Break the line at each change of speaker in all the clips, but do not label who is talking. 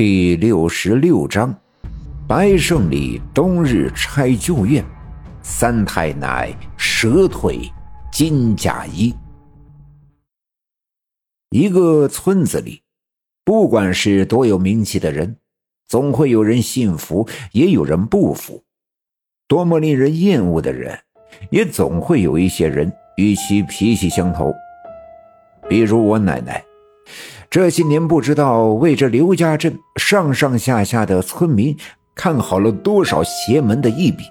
第六十六章：白胜利冬日拆旧院，三太奶蛇腿金甲衣。一个村子里，不管是多有名气的人，总会有人信服，也有人不服；多么令人厌恶的人，也总会有一些人与其脾气相投。比如我奶奶。这些年，不知道为这刘家镇上上下下的村民看好了多少邪门的一笔。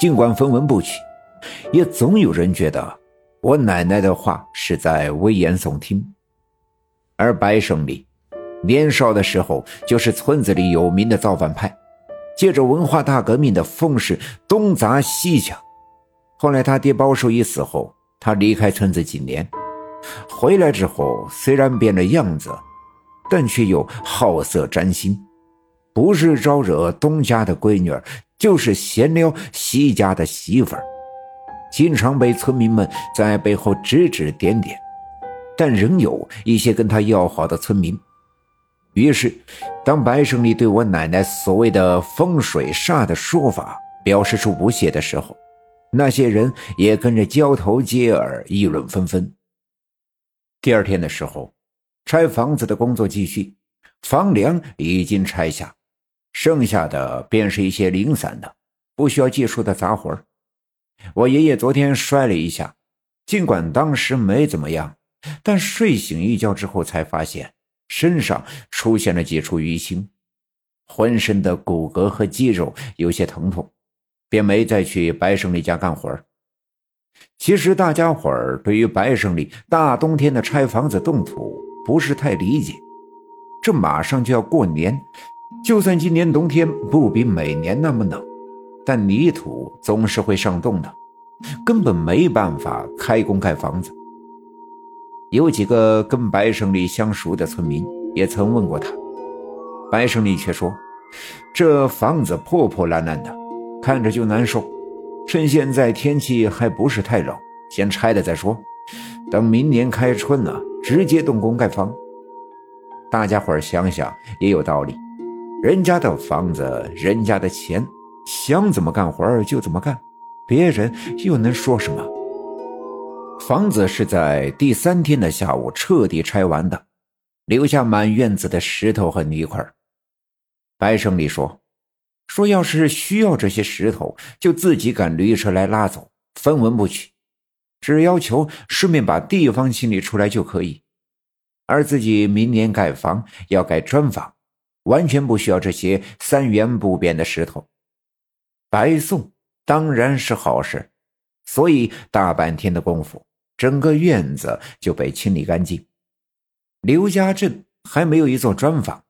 尽管分文不取，也总有人觉得我奶奶的话是在危言耸听。而白胜利年少的时候就是村子里有名的造反派，借着文化大革命的风势东砸西抢。后来他爹包寿一死后，他离开村子几年。回来之后，虽然变了样子，但却又好色沾心，不是招惹东家的闺女儿，就是闲聊西家的媳妇儿，经常被村民们在背后指指点点。但仍有一些跟他要好的村民。于是，当白胜利对我奶奶所谓的风水煞的说法表示出不屑的时候，那些人也跟着交头接耳，议论纷纷。第二天的时候，拆房子的工作继续，房梁已经拆下，剩下的便是一些零散的、不需要技术的杂活我爷爷昨天摔了一下，尽管当时没怎么样，但睡醒一觉之后才发现身上出现了几处淤青，浑身的骨骼和肌肉有些疼痛，便没再去白胜利家干活其实大家伙儿对于白胜利大冬天的拆房子动土不是太理解。这马上就要过年，就算今年冬天不比每年那么冷，但泥土总是会上冻的，根本没办法开工盖房子。有几个跟白胜利相熟的村民也曾问过他，白胜利却说：“这房子破破烂烂的，看着就难受。”趁现在天气还不是太冷，先拆了再说。等明年开春了，直接动工盖房。大家伙想想也有道理，人家的房子，人家的钱，想怎么干活就怎么干，别人又能说什么？房子是在第三天的下午彻底拆完的，留下满院子的石头和泥块。白胜利说。说：“要是需要这些石头，就自己赶驴车来拉走，分文不取，只要求顺便把地方清理出来就可以。而自己明年盖房要盖砖房，完全不需要这些三元不变的石头。白送当然是好事，所以大半天的功夫，整个院子就被清理干净。刘家镇还没有一座砖房，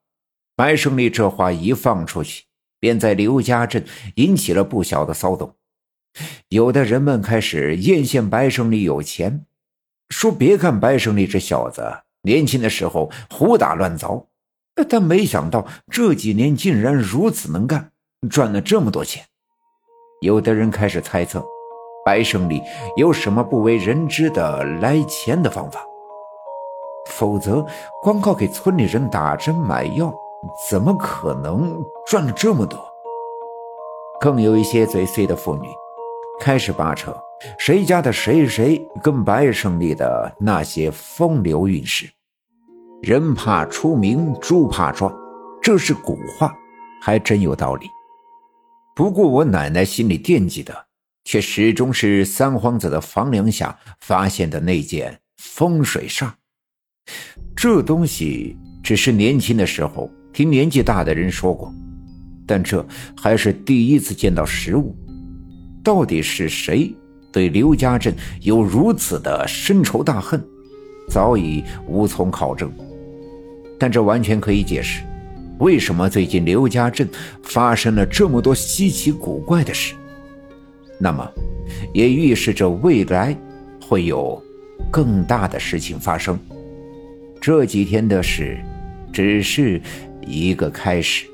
白胜利这话一放出去。”便在刘家镇引起了不小的骚动，有的人们开始艳羡白胜利有钱，说别看白胜利这小子年轻的时候胡打乱凿，但没想到这几年竟然如此能干，赚了这么多钱。有的人开始猜测，白胜利有什么不为人知的来钱的方法，否则光靠给村里人打针买药。怎么可能赚了这么多？更有一些嘴碎的妇女开始扒扯谁家的谁谁跟白胜利的那些风流韵事。人怕出名，猪怕壮，这是古话，还真有道理。不过我奶奶心里惦记的，却始终是三皇子的房梁下发现的那件风水煞。这东西只是年轻的时候。听年纪大的人说过，但这还是第一次见到实物。到底是谁对刘家镇有如此的深仇大恨，早已无从考证。但这完全可以解释，为什么最近刘家镇发生了这么多稀奇古怪的事。那么，也预示着未来会有更大的事情发生。这几天的事，只是。一个开始。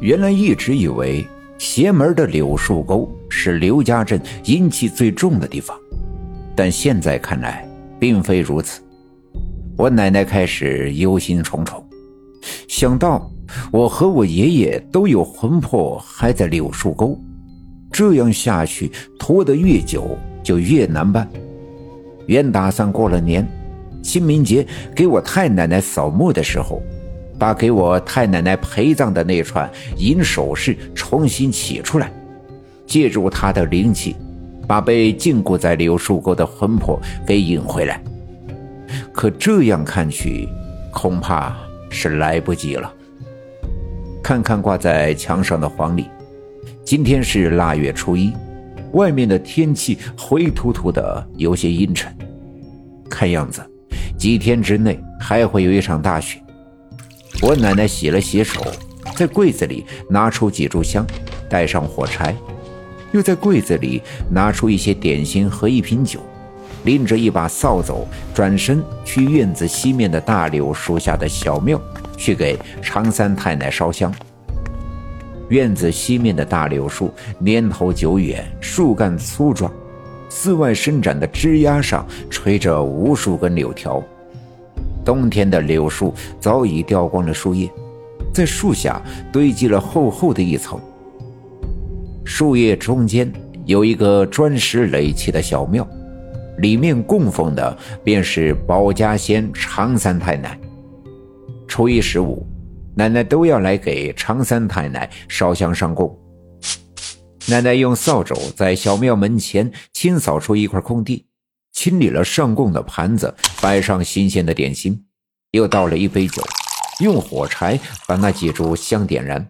原来一直以为邪门的柳树沟是刘家镇阴气最重的地方，但现在看来并非如此。我奶奶开始忧心忡忡，想到我和我爷爷都有魂魄还在柳树沟，这样下去拖得越久就越难办。原打算过了年，清明节给我太奶奶扫墓的时候，把给我太奶奶陪葬的那串银首饰重新取出来，借助它的灵气，把被禁锢在柳树沟的魂魄给引回来。可这样看去，恐怕是来不及了。看看挂在墙上的黄历，今天是腊月初一。外面的天气灰秃秃的，有些阴沉。看样子，几天之内还会有一场大雪。我奶奶洗了洗手，在柜子里拿出几炷香，带上火柴，又在柜子里拿出一些点心和一瓶酒，拎着一把扫帚，转身去院子西面的大柳树下的小庙，去给常三太奶烧香。院子西面的大柳树年头久远，树干粗壮，寺外伸展的枝丫上垂着无数根柳条。冬天的柳树早已掉光了树叶，在树下堆积了厚厚的一层。树叶中间有一个砖石垒砌的小庙，里面供奉的便是保家仙常三太奶。初一十五。奶奶都要来给常三太奶烧香上供。奶奶用扫帚在小庙门前清扫出一块空地，清理了上供的盘子，摆上新鲜的点心，又倒了一杯酒，用火柴把那几炷香点燃，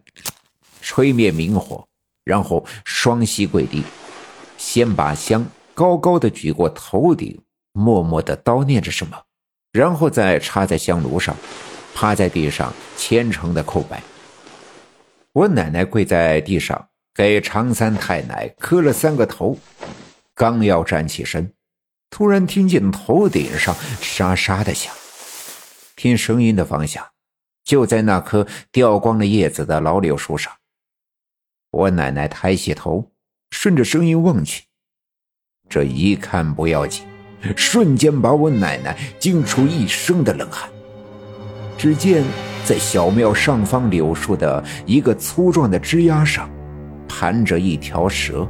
吹灭明火，然后双膝跪地，先把香高高的举过头顶，默默的叨念着什么，然后再插在香炉上。趴在地上虔诚的叩拜。我奶奶跪在地上给常三太奶磕了三个头，刚要站起身，突然听见头顶上沙沙的响。听声音的方向，就在那棵掉光了叶子的老柳树上。我奶奶抬起头，顺着声音望去，这一看不要紧，瞬间把我奶奶惊出一身的冷汗。只见在小庙上方柳树的一个粗壮的枝丫上，盘着一条蛇。